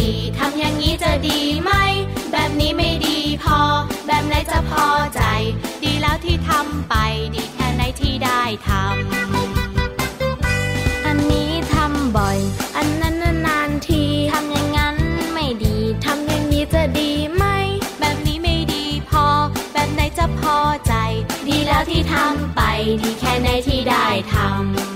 ดีทำอย่างนี้จะดีไหม แบบนี้ไม่ดีพอ แบบไหนจะพอใจ ดีแล้วที่ทำไป ดีแค่ไหนที่ได้ทำ อันนี้ทำบ่อย อันนั้นนานที ทำอย่างนั้นไม่ดี ทำอย่างนี้จะดีไหม แบบนี้ไม่ดีพอ แบบไหนจะพอใจ ดีแล้วที่ทำไป ดีแค่ไหนที่ได้ทำ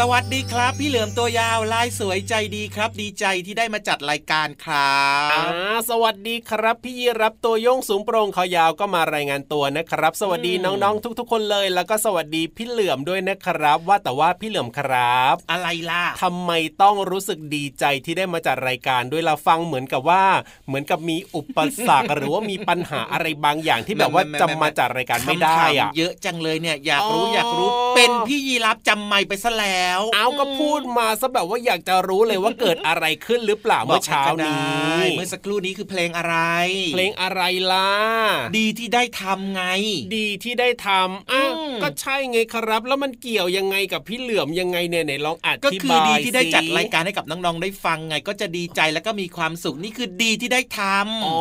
สวัสดีครับ พี่เหลือมตัวยาวลายสวยใจดีครับ ดีใจที่ได้มาจัดรายการครับอ่าสวัสดีครับ พี่ยีรับตัวโยงสูงโปร่งขอยาวก็มารายงานตัวนะครับ สวัสดีน้องๆ ทุก ๆ คนเลย แล้วก็สวัสดีพี่เหลือมด้วยนะครับ ว่าแต่ว่าพี่เหลือมครับ อะไรล่ะทำไมต้องรู้สึกดีใจที่ได้มาจัดรายการด้วยเราฟังเหมือนกับว่า เหมือนกับมีอุปสรรคหรือว่ามีปัญหาอะไรบางอย่างที่แบบว่าจะมาจัดรายการไม่ได้อะเยอะจังเลยเนี่ยอยากรู้อยากรู้เป็นพี่ยีรับจำไม่ไปซะแล้วเอาก็พูดมาซะแบบว่าอยากจะรู้เลยว่าเกิดอะไรขึ้นหรือเปล่าเมื่อเช้านี้เมื่อสักครู่นี้คือเพลงอะไร เพลงอะไรล่ะดีที่ได้ทำไง ดีที่ได้ทำอ้าวก็ใช่ไงครับ แล้วมันเกี่ยวยังไงกับพี่เหลือมยังไงเนี่ยไหนลองอธิบายก็คือดีที่ได้จัดรายการให้กับน้องๆได้ฟังไง ก็จะดีใจแล้วก็มีความสุขนี่คือดีที่ได้ทำอ๋อ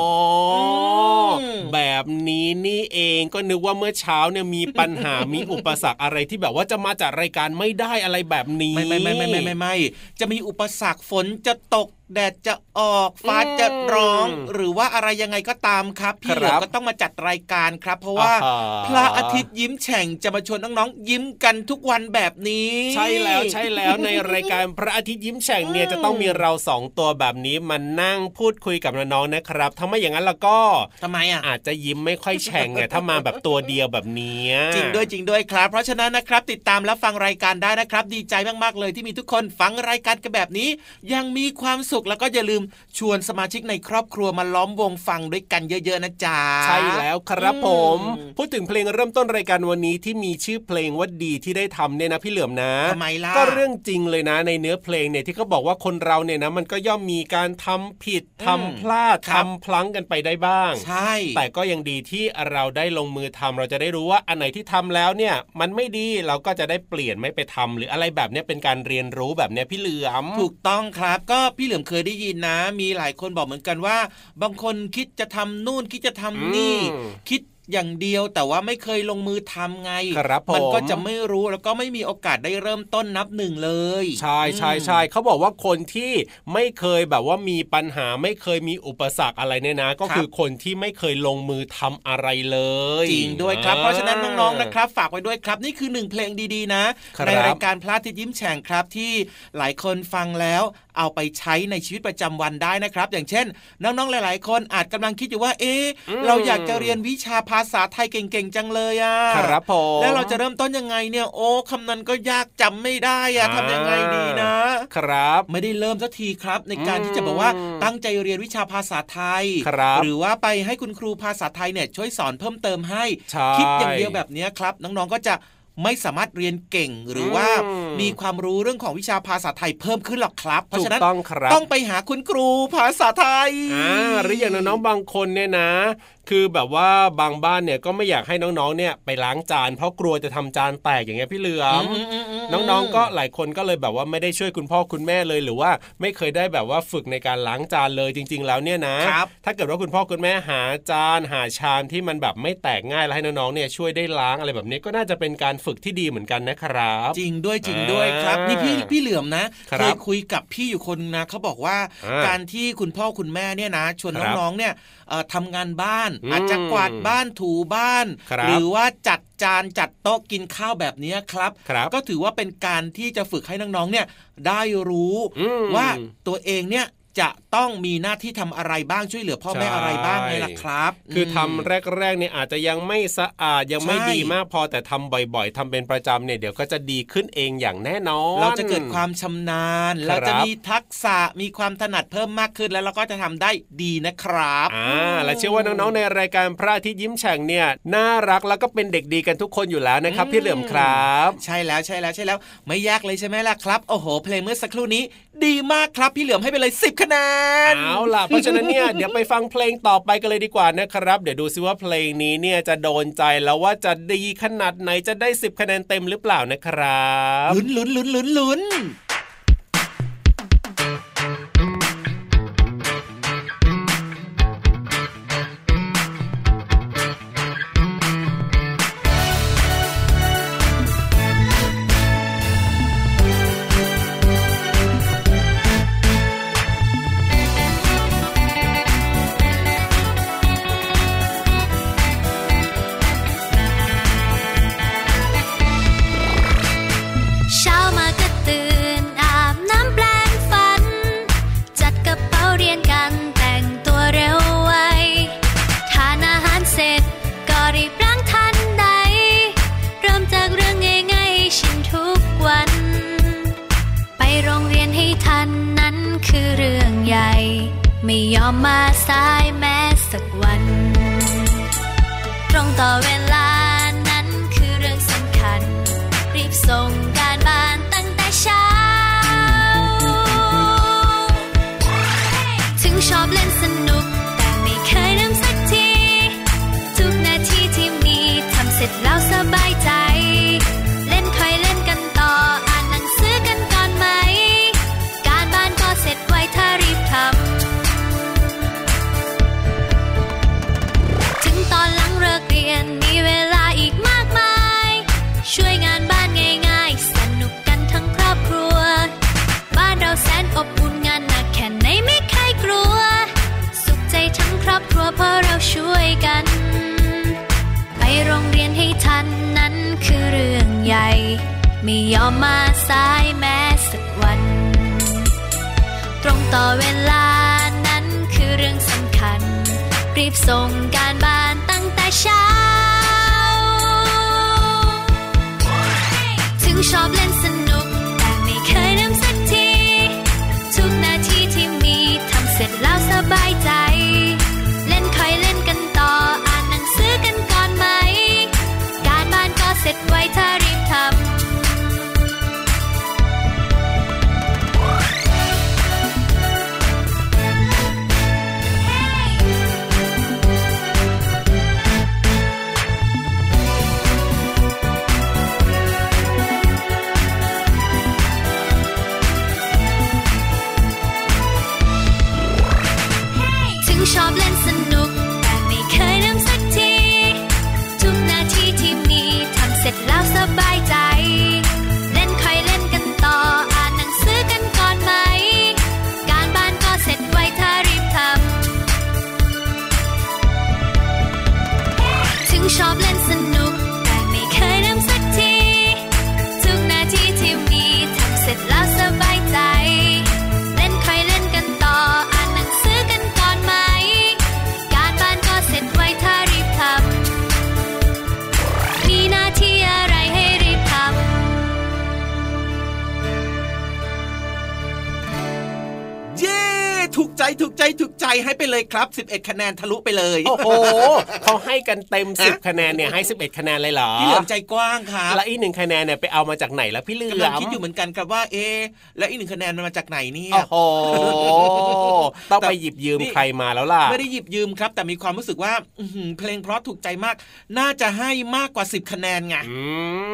แบบนี้นี่เองก็นึกว่าเมื่อเช้าเนี่ยมีปัญหามีอุปสรรคอะไรที่แบบว่าจะมาจัดรายการไม่ได้อะไรแบบนี้ไม่ไม่ไม่ไม่ไม่ไม่ไม่จะมีอุปสรรคฝนจะตก แดดจะออกฟ้าจะร้อง หรือว่าอะไรยังไงก็ตามครับ พี่เหลือก็ต้องมาจัดรายการครับ เพราะว่าพระอาทิตย์ยิ้มแฉ่งจะมาชวนน้องๆยิ้มกันทุกวันแบบนี้ ใช่แล้วใช่แล้วในรายการพระอาทิตย์ยิ้มแฉ่งเนี่ยจะต้องมีเราสองตัวแบบนี้มานั่งพูดคุยกับน้องๆนะครับถ้าไม่อย่างนั้นแล้วก็ทำไมอะอาจจะยิ้มไม่ค่อยแฉ่งไงถ้ามาแบบตัวเดียวแบบนี้จริงด้วยจริงด้วยครับ เพราะฉะนั้นนะครับ ติดตามและฟังรายการได้นะครับ ดีใจมากๆเลยที่มีทุกคนฟังรายการกันแบบนี้ ยังมีความสุสุขแล้วก็อย่าลืมชวนสมาชิกในครอบครัวมาล้อมวงฟังด้วยกันเยอะๆนะจ๊ะใช่แล้วครับผม พูดถึงเพลงเริ่มต้นรายการวันนี้ที่มีชื่อเพลงว่าดีที่ได้ทำเนี่ยนะพี่เหลือมนะทำไมล่ะก็เรื่องจริงเลยนะในเนื้อเพลงเนี่ยที่เขาบอกว่าคนเราเนี่ยนะมันก็ย่อมมีการทำผิดทำพลาดทำพลั้งกันไปได้บ้าง ใช่ แต่ก็ยังดีที่เราได้ลงมือทำเราจะได้รู้ว่าอันไหนที่ทำแล้วเนี่ยมันไม่ดีเราก็จะได้เปลี่ยนไม่ไปทำหรืออะไรแบบนี้เป็นการเรียนรู้แบบนี้พี่เหลือมถูกต้องครับ ก็พี่เหลือมเคยได้ยินนะ มีหลายคนบอกเหมือนกันว่า บางคนคิดจะทำนู่นคิดจะทำนี่ คิด อย่างเดียวแต่ว่าไม่เคยลงมือทำไงครับมันก็จะไม่รู้แล้วก็ไม่มีโอกาสได้เริ่มต้นนับหนึ่งเลย ใช่ใช่ใช่เขาบอกว่าคนที่ไม่เคยแบบว่ามีปัญหาไม่เคยมีอุปสรรคอะไรเนี่ยนะ ก็คือคนที่ไม่เคยลงมือทำอะไรเลย จริงด้วยครับ เพราะฉะนั้นน้องๆนะครับ ฝากไว้ด้วยครับ นี่คือหนึ่งเพลงดีๆนะ ในรายการพระอาทิตย์ยิ้มแฉ่งครับที่หลายคนฟังแล้วเอาไปใช้ในชีวิตประจำวันได้นะครับ อย่างเช่น น้องๆหลาย ๆ คนอาจกำลังคิดอยู่ว่า เอ๊เราอยากจะเรียนวิชาภาษาไทยเก่งๆจังเลยอะครับผมแล้วเราจะเริ่มต้นยังไงเนี่ยโอ้คำนั้นก็ยากจำไม่ได้อะทำยังไงดีนะ ครับ ไม่ได้เริ่มสักทีครับ ในการที่จะบอกว่าตั้งใจเรียนวิชาภาษาไทยหรือว่าไปให้คุณครูภาษาไทยเนี่ยช่วยสอนเพิ่มเติมให้คิดอย่างเดียวแบบนี้ครับ น้องๆก็จะไม่สามารถเรียนเก่งหรือว่ามีความรู้เรื่องของวิชาภาษาไทยเพิ่มขึ้นหรอกครับ เพราะฉะนั้นต้องต้องไปหาคุณครูภาษาไทยอ่าหรืออย่างน้องๆบางคนเนี่ยนะ คือแบบว่าบางบ้านเนี่ยก็ไม่อยากให้น้องๆเนี่ยไปล้างจาน เพราะกลัวจะทำจานแตกอย่างเงี้ยพี่เหลือมน้องๆก็หลายคนก็เลยแบบว่าไม่ได้ช่วยคุณพ่อคุณแม่เลยหรือว่า ไม่เคยได้แบบว่าฝึกในการล้างจานเลยจริง ๆ แล้วเนี่ยนะถ้าเกิดว่าคุณพ่อคุณแม่หาจานหาชามที่มันแบบไม่แตกง่ายแล้วให้น้องๆเนี่ยช่วยได้ล้างอะไรแบบนี้ก็น่าจะเป็นการฝึกที่ดีเหมือนกันนะครับ จริงด้วยจริงด้วยครับนี่พี่พี่เหลือมนะเคยคุยกับพี่อยู่คนนะเขาบอกว่าการที่คุณพ่อคุณแม่เนี่ยนะชวนน้องๆเนี่ยทำงานบ้านอาจจะกวาดบ้านถูบ้าน หรือว่าจัดจานจัดโต๊ะกินข้าวแบบนี้ครับรบก็ถือว่าเป็นการที่จะฝึกให้น้องๆเนี่ยได้รู้ว่าตัวเองเนี่ย จะต้องมีหน้าที่ทำอะไรบ้างช่วยเหลือพ่อแม่อะไรบ้างไงล่ะครับ คือทำแรกๆเนี่ยอาจจะยังไม่สะอาดยังไม่ดีมากพอแต่ทำบ่อย ๆทำเป็นประจำเนี่ยเดี๋ยวก็จะดีขึ้นเองอย่างแน่นอน เราจะเกิดความชำนาญ เราจะมีทักษะมีความถนัดเพิ่มมากขึ้นแล้วเราก็จะทำได้ดีนะครับอ่าและเชื่อว่าน้องๆในรายการพระอาทิตย์ยิ้มแฉ่งเนี่ยน่ารักแล้วก็เป็นเด็กดีกันทุกคนอยู่แล้วนะครับพี่เหลือมครับ ใช่แล้วใช่แล้วใช่แล้ว ไม่ยากเลยใช่ไหมล่ะครับ โอ้โห เพลงเมื่อสักครู่นี้ ดีมากครับพี่เหลือมให้ไปเลย10คะแนนเอาล่ะเพราะฉะนั้นเนี่ยเดี๋ยวไปฟังเพลงต่อไปกันเลยดีกว่านะครับ เดี๋ยวดูซิว่าเพลงนี้เนี่ยจะโดนใจแล้วว่าจะดีขนาดไหนจะได้ 10 คะแนนเต็มหรือเปล่านะครับลุ้นลุ้นลุ้นลุ้นลุ้น ใจถูกใจให้ไปเลยครับ 11 คะแนนทะลุไปเลยโอ้โหเขาให้กันเต็ม 10 คะแนนเนี่ยให้ 11 คะแนนเลยเหรอพี่เหลือมใจกว้างครับแล้วอีกหนึ่งคะแนนเนี่ยไปเอามาจากไหนแล้วพี่เหลืกำลัองมคิดอยู่เหมือนกันครับว่าเอะแล้วอีกหนึ่งคะแนนมันมาจากไหนเนี่ยโอ้โหต้องไปหยิบยืมนี่ใครมาแล้วล่ะไม่ได้หยิบยืมครับ แต่มีความรู้สึกว่าอื้อหือเพลงเพราะถูกใจมาก น่าจะให้มากกว่า 10 คะแนนไงอื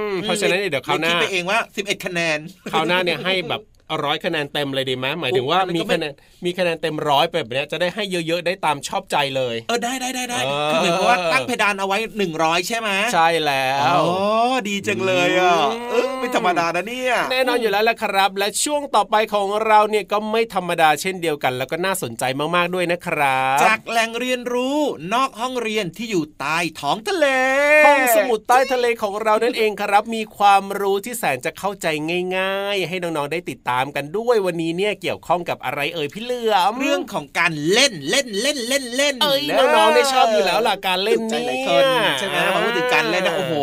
มเพราะฉะนั้นเดี๋ยวคราวหลน้าคิดไปเองว่า 11 คะแนนคราวหน้าเนี่ยให้แบบ ร้อยคะแนนเต็มเลยดีไหมหมายถึงว่าโอ้มันมีก็ไม่คะแนนมีคะแนนเต็มร้อยแบบเนี้ยจะได้ให้เยอะๆได้ตามชอบใจเลยเออได้ได้ได้ได้เออคือเหมือนกับว่าตั้งเพดานเอาไว้ 100 ใช่ไหมใช่แล้วอ๋อดีจังเลยอะอืมเออไม่ธรรมดานะเนี่ยแน่นอนอยู่แล้วละครับ และช่วงต่อไปของเราเนี่ยก็ไม่ธรรมดาเช่นเดียวกัน แล้วก็น่าสนใจมากๆด้วยนะครับจากแหล่งเรียนรู้นอกห้องเรียนที่อยู่ใต้ท้องทะเลห้องสมุดใต้ทะเลของเรานั่นเองครับ มีความรู้ที่แสนจะเข้าใจง่าย ๆ ให้น้องๆได้ติดตามกันด้วยวันนี้เนี่ยเกี่ยวข้องกับอะไรเอ่ยพี่เหลือมเรื่องของการเล่นเล่นเล่นเล่นเล่นเอ้ยน้องๆได้ชอบอยู่แล้วล่ะการเล่นถูกใจเนี่หลายยคนใช่ไหมพอพูดถึงการเล่นนะโอ้โห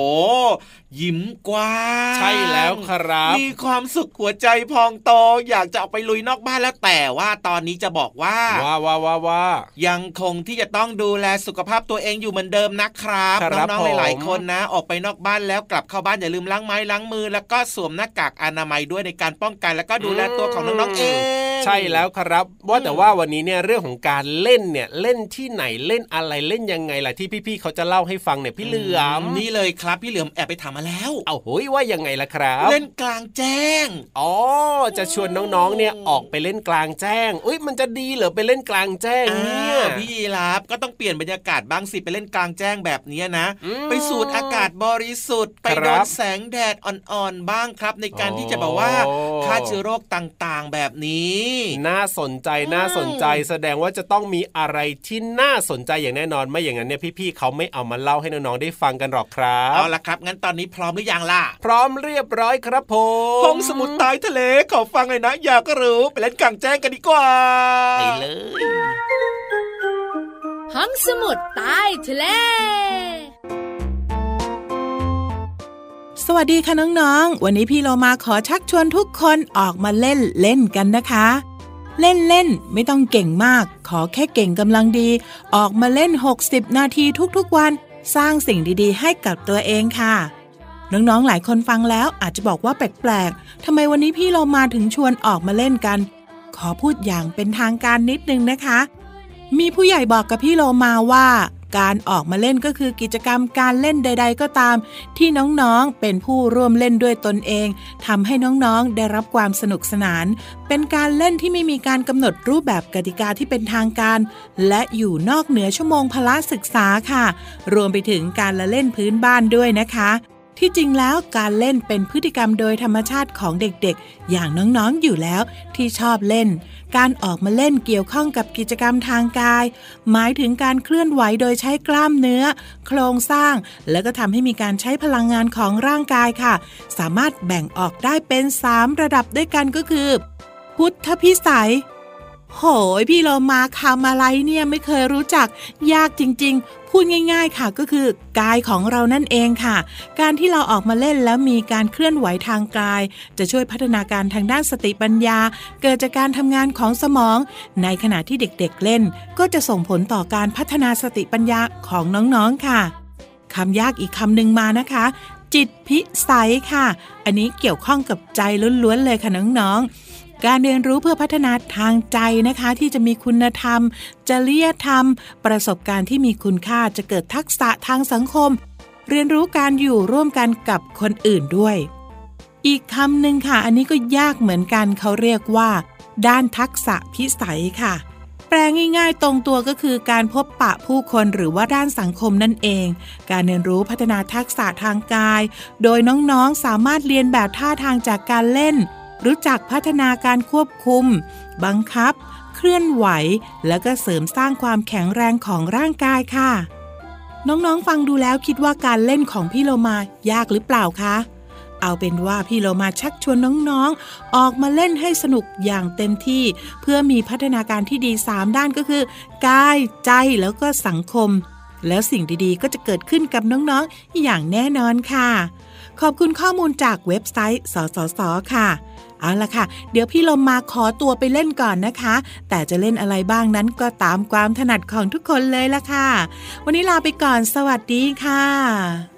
ยิ้มกว้างใช่แล้วครับ มีความสุขหัวใจพองโตอยากจะออกไปลุยนอกบ้านแล้วแต่ว่าตอนนี้จะบอกว่าว่าว่าว่าว่ายังคงที่จะต้องดูแลสุขภาพตัวเองอยู่เหมือนเดิมนะครับครับน้องผมๆหลายๆคนนะ ออกไปนอกบ้านแล้วกลับเข้าบ้านอย่าลืมล้างไม้ล้างมือ แล้วก็สวมหน้ากากอนามัยด้วยในการป้องกันแล้วก็ดููแลตัวของน้องๆเอง ใช่แล้วครับ ว่าแต่ว่าวันนี้เนี่ยเรื่องของการเล่นเนี่ยเล่นที่ไหนเล่นอะไรเล่นยังไงล่ะที่พี่ๆเขาจะเล่าให้ฟังเนี่ยพี่เหลือมนี่เลยครับพี่เหลือมแอบไปถามมาแล้ว เอาเฮ้ยว่ายังไงล่ะครับ เล่นกลางแจ้งอ๋อจะชวนน้องๆเนี่ยออกไปเล่นกลางแจ้งอุ้ยมันจะดีเหรอไปเล่นกลางแจ้งเนี่ยอ่าพี่ยีรับก็ต้องเปลี่ยนบรรยากาศบ้างสิไปเล่นกลางแจ้งแบบนี้นะอืมไปสูดอากาศบริสุทธิ์ ไปครับโดนแสงแดดอ่อนๆบ้างครับ ในการที่จะแบบว่าโอ้ฆ่าเชื้อโรคต่างๆแบบนี้น่าสนใจน่าสนใจ แสดงว่าจะต้องมีอะไรที่น่าสนใจอย่างแน่นอนไม่อย่างนั้นเนี่ยพี่ๆเขาไม่เอามาเล่าให้น้องๆได้ฟังกันหรอกครับเอาละครับงั้นตอนนี้พร้อมหรือยังล่ะ พร้อมเรียบร้อยครับผมห้องสมุดใต้ทะเลขอฟังเลยนะ อยากรู้ไปเล่นกลางแจ้งกันดีกว่าไปเลยห้องสมุดใต้ทะเล สวัสดีค่ะน้องๆ วันนี้พี่เรามาขอชักชวนทุกคนออกมาเล่นเล่นกันนะคะ เล่นเล่นไม่ต้องเก่งมาก ขอแค่เก่งกำลังดี ออกมาเล่น 60 นาทีทุกๆวัน สร้างสิ่งดีๆ ให้กับตัวเองค่ะ น้องๆ หลายคนฟังแล้วอาจจะบอกว่าแปลกๆทำไมวันนี้พี่เรามาถึงชวนออกมาเล่นกัน ขอพูดอย่างเป็นทางการนิดนึงนะคะ มีผู้ใหญ่บอกกับพี่โลมาว่า การออกมาเล่นก็คือกิจกรรมการเล่นใด ๆ ก็ตาม ที่น้องๆเป็นผู้ร่วมเล่นด้วยตนเองทำให้น้องๆได้รับความสนุกสนาน เป็นการเล่นที่ไม่มีการกำหนดรูปแบบกติกาที่เป็นทางการ และอยู่นอกเหนือชั่วโมงพละศึกษาค่ะ รวมไปถึงการละเล่นพื้นบ้านด้วยนะคะ ที่จริงแล้วการเล่นเป็นพฤติกรรมโดยธรรมชาติของเด็กๆ อย่างน้องๆอยู่แล้วที่ชอบเล่น การออกมาเล่นเกี่ยวข้องกับกิจกรรมทางกาย หมายถึงการเคลื่อนไหวโดยใช้กล้ามเนื้อ โครงสร้าง และก็ทำให้มีการใช้พลังงานของร่างกายค่ะ สามารถแบ่งออกได้เป็น 3 ระดับด้วยกันก็คือ พุทธพิสัย โหยพี่เรามาคำอะไรเนี่ยไม่เคยรู้จักยากจริง ๆ พูดง่าย ๆ ค่ะก็คือกายของเรานั่นเองค่ะ การที่เราออกมาเล่นแล้วมีการเคลื่อนไหวทางกาย จะช่วยพัฒนาการทางด้านสติปัญญา เกิดจากการทำงานของสมอง ในขณะที่เด็กๆเล่น ก็จะส่งผลต่อการพัฒนาสติปัญญาของน้องๆค่ะคำยากอีกคำหนึ่งมานะคะ จิตพิสัยค่ะ อันนี้เกี่ยวข้องกับใจล้วนๆเลยค่ะน้องๆ การเรียนรู้เพื่อพัฒนาทางใจนะคะ ที่จะมีคุณธรรม จริยธรรม ประสบการณ์ที่มีคุณค่าจะเกิดทักษะทางสังคม เรียนรู้การอยู่ร่วมกันกับคนอื่นด้วย อีกคำหนึ่งค่ะ อันนี้ก็ยากเหมือนกันเขาเรียกว่า ด้านทักษะพิสัยค่ะ แปลง่ายๆ ตรงตัวก็คือการพบปะผู้คนหรือว่าด้านสังคมนั่นเอง การเรียนรู้พัฒนาทักษะทางกาย โดยน้องๆสามารถเรียนแบบท่าทางจากการเล่น รู้จักพัฒนาการควบคุม บังคับ เคลื่อนไหว แล้วก็เสริมสร้างความแข็งแรงของร่างกายค่ะ น้องๆฟังดูแล้วคิดว่าการเล่นของพี่โลมายากหรือเปล่าคะเอาเป็นว่าพี่โลมาชักชวนน้องๆ ออกมาเล่นให้สนุกอย่างเต็มที่ เพื่อมีพัฒนาการที่ดี 3 ด้านก็คือกายใจแล้วก็สังคม แล้วสิ่งดีๆ ก็จะเกิดขึ้นกับน้องๆ อย่างแน่นอนค่ะ ขอบคุณข้อมูลจากเว็บไซต์สสสค่ะ เอาละค่ะ เดี๋ยวพี่ลมมาขอตัวไปเล่นก่อนนะคะ แต่จะเล่นอะไรบ้างนั้นก็ตามความถนัดของทุกคนเลยละค่ะ วันนี้ลาไปก่อนสวัสดีค่ะ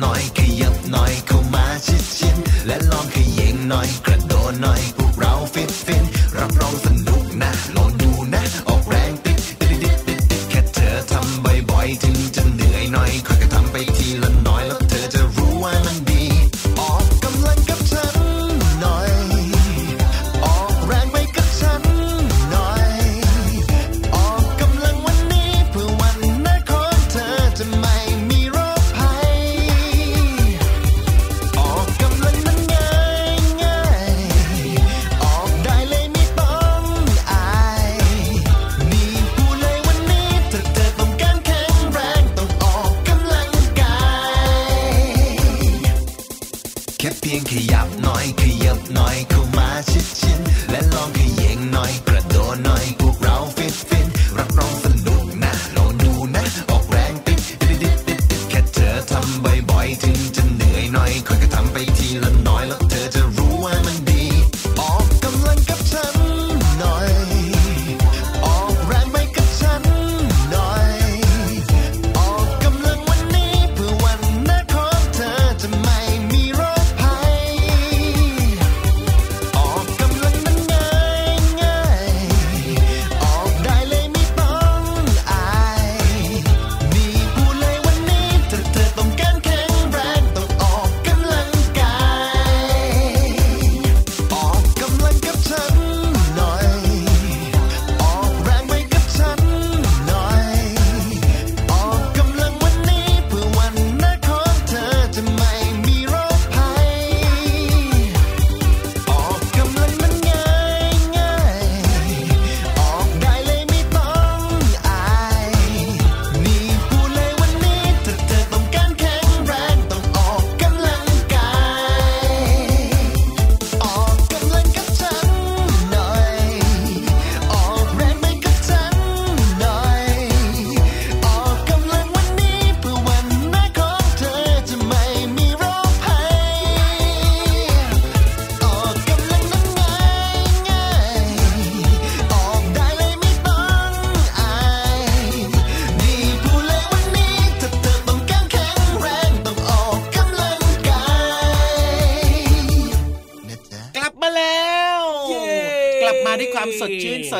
หน่อยขยับหน่อยเข้ามาชิดชิดและลองขย่งหน่อยกระโดดหน่อย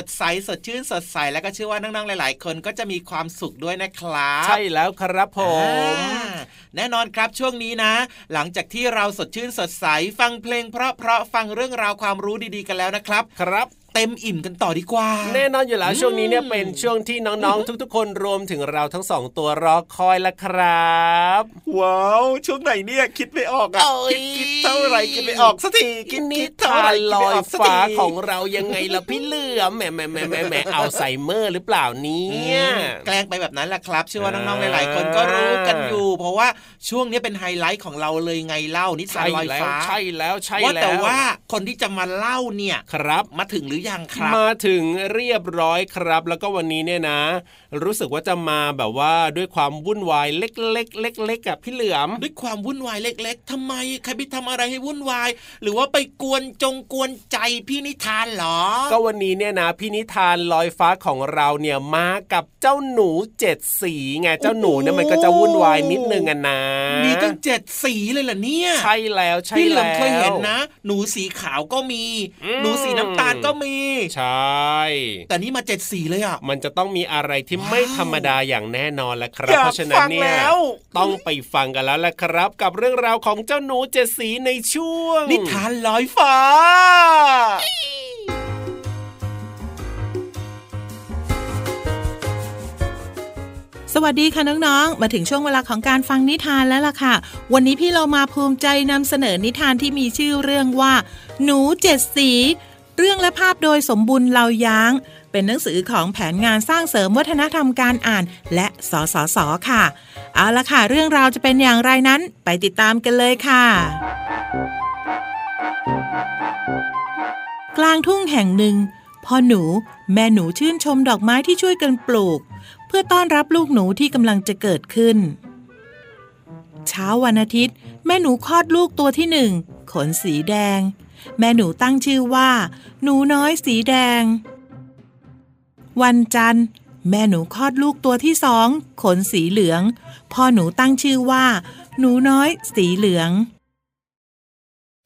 ดชื่นสดใสสดชื่นสดใสแล้วก็เชื่อว่าน้องๆหลาย ๆ คนก็จะมีความสุขด้วยนะครับ ใช่แล้วครับผมแน่นอนครับช่วงนี้นะ หลังจากที่เราสดชื่นสดใสฟังเพลงเพราะๆฟังเรื่องราวความรู้ดีๆกันแล้วนะครับ ครับ เต็มอิ่มกันต่อดีกว่า แน่นอนอยู่แล้วช่วงนี้เนี่ยเป็นช่วงที่น้องๆ ทุกๆ คนรวมถึงเราทั้งสองตัวรอคอยละครับ ว้าวช่วงไหนเนี่ยคิดไม่ออกอะคิดคิดเท่าไหร่คิดไม่ออกสักทีคิดนิคิดเท่าทาไหร่นคิดลไม่อยออกสักฟ้าทีของเรายังไงล่ะพี่เหลือมแหมแหมแหมแหมแหมเอาไซเมอร์หรือเปล่าเนี่อืยมแกล้งไปแบบนั้นแหละครับเชื่อว่าน้องๆอ่าหลายๆคนก็รู้กันอยู่ เพราะว่าช่วงนี้เป็นไฮไลท์ของเราเลยไงเล่านิทานใช่ลอยแล้วฟ้าใช่แล้วใช่ว่าแล้วแต่ว่าคนที่จะมาเล่าเนี่ยครับมาถึงหรือยังครับ มาถึงเรียบร้อยครับ แล้วก็วันนี้เนี่ยนะ รู้สึกว่าจะมาแบบว่าด้วยความวุ่นวายเล็ก ๆ เล็ก ๆกับพี่เหลือมด้วยความวุ่นวายเล็ก ๆทำไมใครไปทำอะไรให้วุ่นวาย หรือว่าไปกวนจงกวนใจพี่นิทานเหรอ ก็วันนี้เนี่ยนะพี่นิทานลอยฟ้าของเราเนี่ยมากับเจ้าหนูเจ็ดสีไงเจ้าหนูเนี่ยมันก็จะวุ่นวายนิดนึงอะนะมีตั้งเจ็ดสีเลยเหรอเนี่ยใช่แล้วใช่พี่เหลือแล้มวเคยเห็นนะ หนูสีขาวก็มีอืมหนูสีน้ำตาลก็มีใช่ แต่นี่มาเจ็ดสีเลยอะมันจะต้องมีอะไรที่ไม่ธรรมดาอย่างแน่นอนแล้วครับอยากเพราะฉะนั้นเนี่ฟัยงแล้วต้องไปฟังกันแล้วแหละครับ กับเรื่องราวของเจ้าหนูเจ็ดสีในช่วง นิทานลอยฟ้าสวัสดีค่ะน้องๆ มาถึงช่วงเวลาของการฟังนิทานแล้วล่ะค่ะ วันนี้พี่เรามาภูมิใจนำเสนอนิทานที่มีชื่อเรื่องว่า หนูเจ็ดสี เรื่องและภาพโดยสมบุญเลาย้าง เป็นหนังสือของแผนงานสร้างเสริมวัฒนธรรมการอ่าน และสสสค่ะ เอาละค่ะ เรื่องราวจะเป็นอย่างไรนั้น ไปติดตามกันเลยค่ะ กลางทุ่งแห่งหนึ่งพ่อหนูแม่หนูชื่นชมดอกไม้ที่ช่วยกันปลูก เพื่อต้อนรับลูกหนูที่กำลังจะเกิดขึ้น เช้าวันอาทิตย์ แม่หนูคลอดลูกตัวที่หนึ่งขนสีแดง แม่หนูตั้งชื่อว่า หนูน้อยสีแดง วันจันทร์ แม่หนูคลอดลูกตัวที่สอง ขนสีเหลือง พ่อหนูตั้งชื่อว่า หนูน้อยสีเหลือง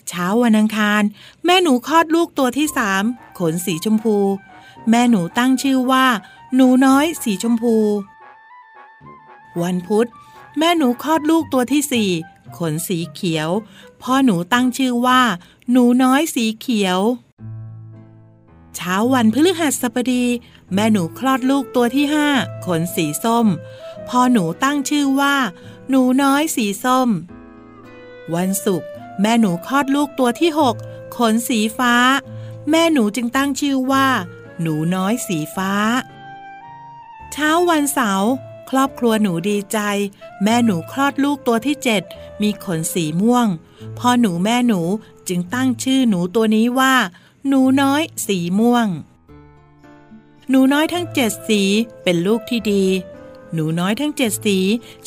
เช้าวันอังคาร แม่หนูคลอดลูกตัวที่สาม ขนสีชมพู แม่หนูตั้งชื่อว่า หนูน้อยสีชมพู วันพุธ แม่หนูคลอดลูกตัวที่สี่ขนสีเขียว พ่อหนูตั้งชื่อว่า หนูน้อยสีเขียว เช้าวันพฤหัสบดี แม่หนูคลอดลูกตัวที่ห้าขนสีส้ม พอหนูตั้งชื่อว่า หนูน้อยสีส้ม วันศุกร์แม่หนูคลอดลูกตัวที่หกขนสีฟ้า แม่หนูจึงตั้งชื่อว่า หนูน้อยสีฟ้า เช้าวันเสาร์ครอบครัวหนูดีใจ แม่หนูคลอดลูกตัวที่เจ็ดมีขนสีม่วง พอหนูแม่หนู จึงตั้งชื่อหนูตัวนี้ว่า หนูน้อยสีม่วง หนูน้อยทั้งเจ็ดสีเป็นลูกที่ดี หนูน้อยทั้งเจ็ดสี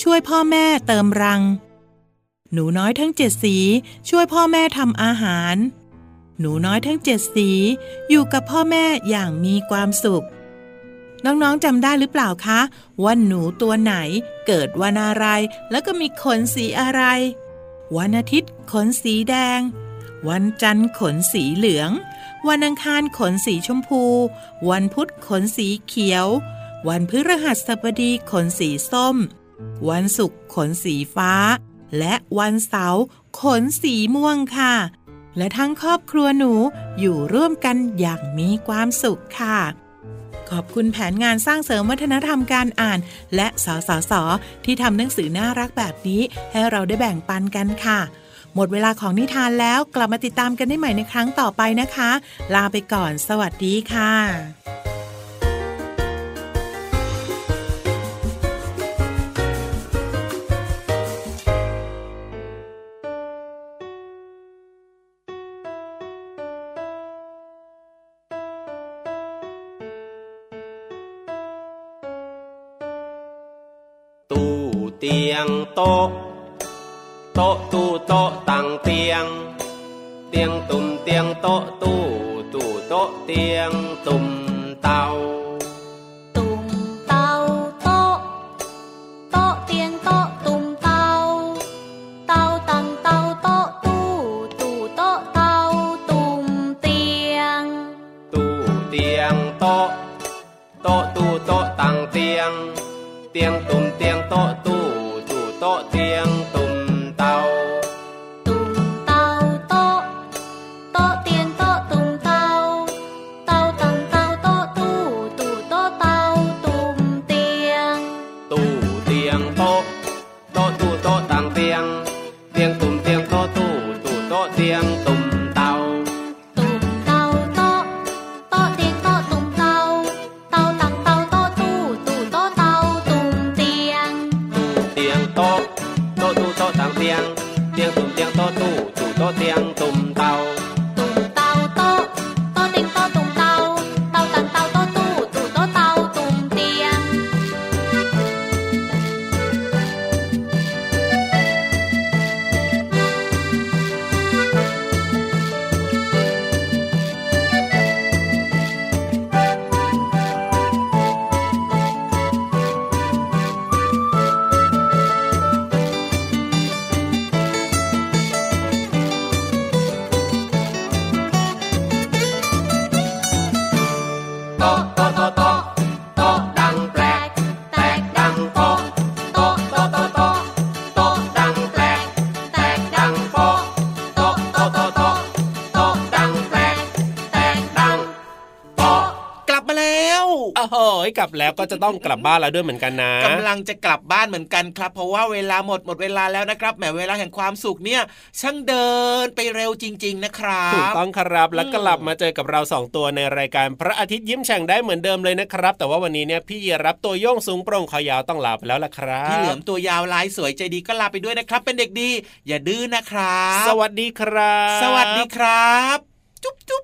ช่วยพ่อแม่เติมรัง หนูน้อยทั้งเจ็ดสีช่วยพ่อแม่ทำอาหาร หนูน้อยทั้งเจ็ดสีอยู่กับพ่อแม่อย่างมีความสุขน้องๆจำได้หรือเปล่าคะว่าหนูตัวไหนเกิดวันอะไร แล้วก็มีขนสีอะไร วันอาทิตย์ขนสีแดง วันจันทร์ขนสีเหลือง วันอังคารขนสีชมพู วันพุธขนสีเขียว วันพฤหัสบดีขนสีส้ม วันศุกร์ขนสีฟ้า และวันเสาร์ขนสีม่วงค่ะ และทั้งครอบครัวหนูอยู่ร่วมกันอย่างมีความสุขค่ะ ขอบคุณแผนงานสร้างเสริมวัฒนธรรมการอ่าน และสสสที่ทำหนังสือน่ารักแบบนี้ให้เราได้แบ่งปันกันค่ะ หมดเวลาของนิทานแล้วกลับมาติดตามกันได้ใหม่ในครั้งต่อไปนะคะ ลาไปก่อน สวัสดีค่ะตู้เตียงโต๊ะ โต๊ะตู้โต๊ะตังเตียง เตียงตุ่มเตียงโต๊ะตู้ตู้โต๊ะเตียงตุ่มเตา โอ้โหกลับแล้วก็จะต้องกลับบ้านแล้วด้วยเหมือนกันนะกำลังจะกลับบ้านเหมือนกันครับ เพราะว่าเวลาหมดหมดเวลาแล้วนะครับแหมเวลาแห่งความสุขเนี่ยช่างเดินไปเร็วจริง ๆ นะครับถูกต้องครับแล้วกลับมาเจอกับเราสองตัวในรายการพระอาทิตย์ยิ้มแฉ่งได้เหมือนเดิมเลยนะครับ แต่ว่าวันนี้เนี่ยพี่รับตัวโยงสูงโปร่งคอยาวต้องลาไปแล้วล่ะครับพี่เหลือมตัวยาวลายสวยใจดีก็ลาไปด้วยนะครับ เป็นเด็กดี อย่าดื้อนะครับ สวัสดีครับ สวัสดีครับ จุ๊บจุ๊บ